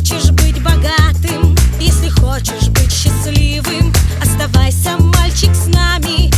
хочешь быть богатым, если хочешь быть счастливым, оставайся, мальчик, с нами.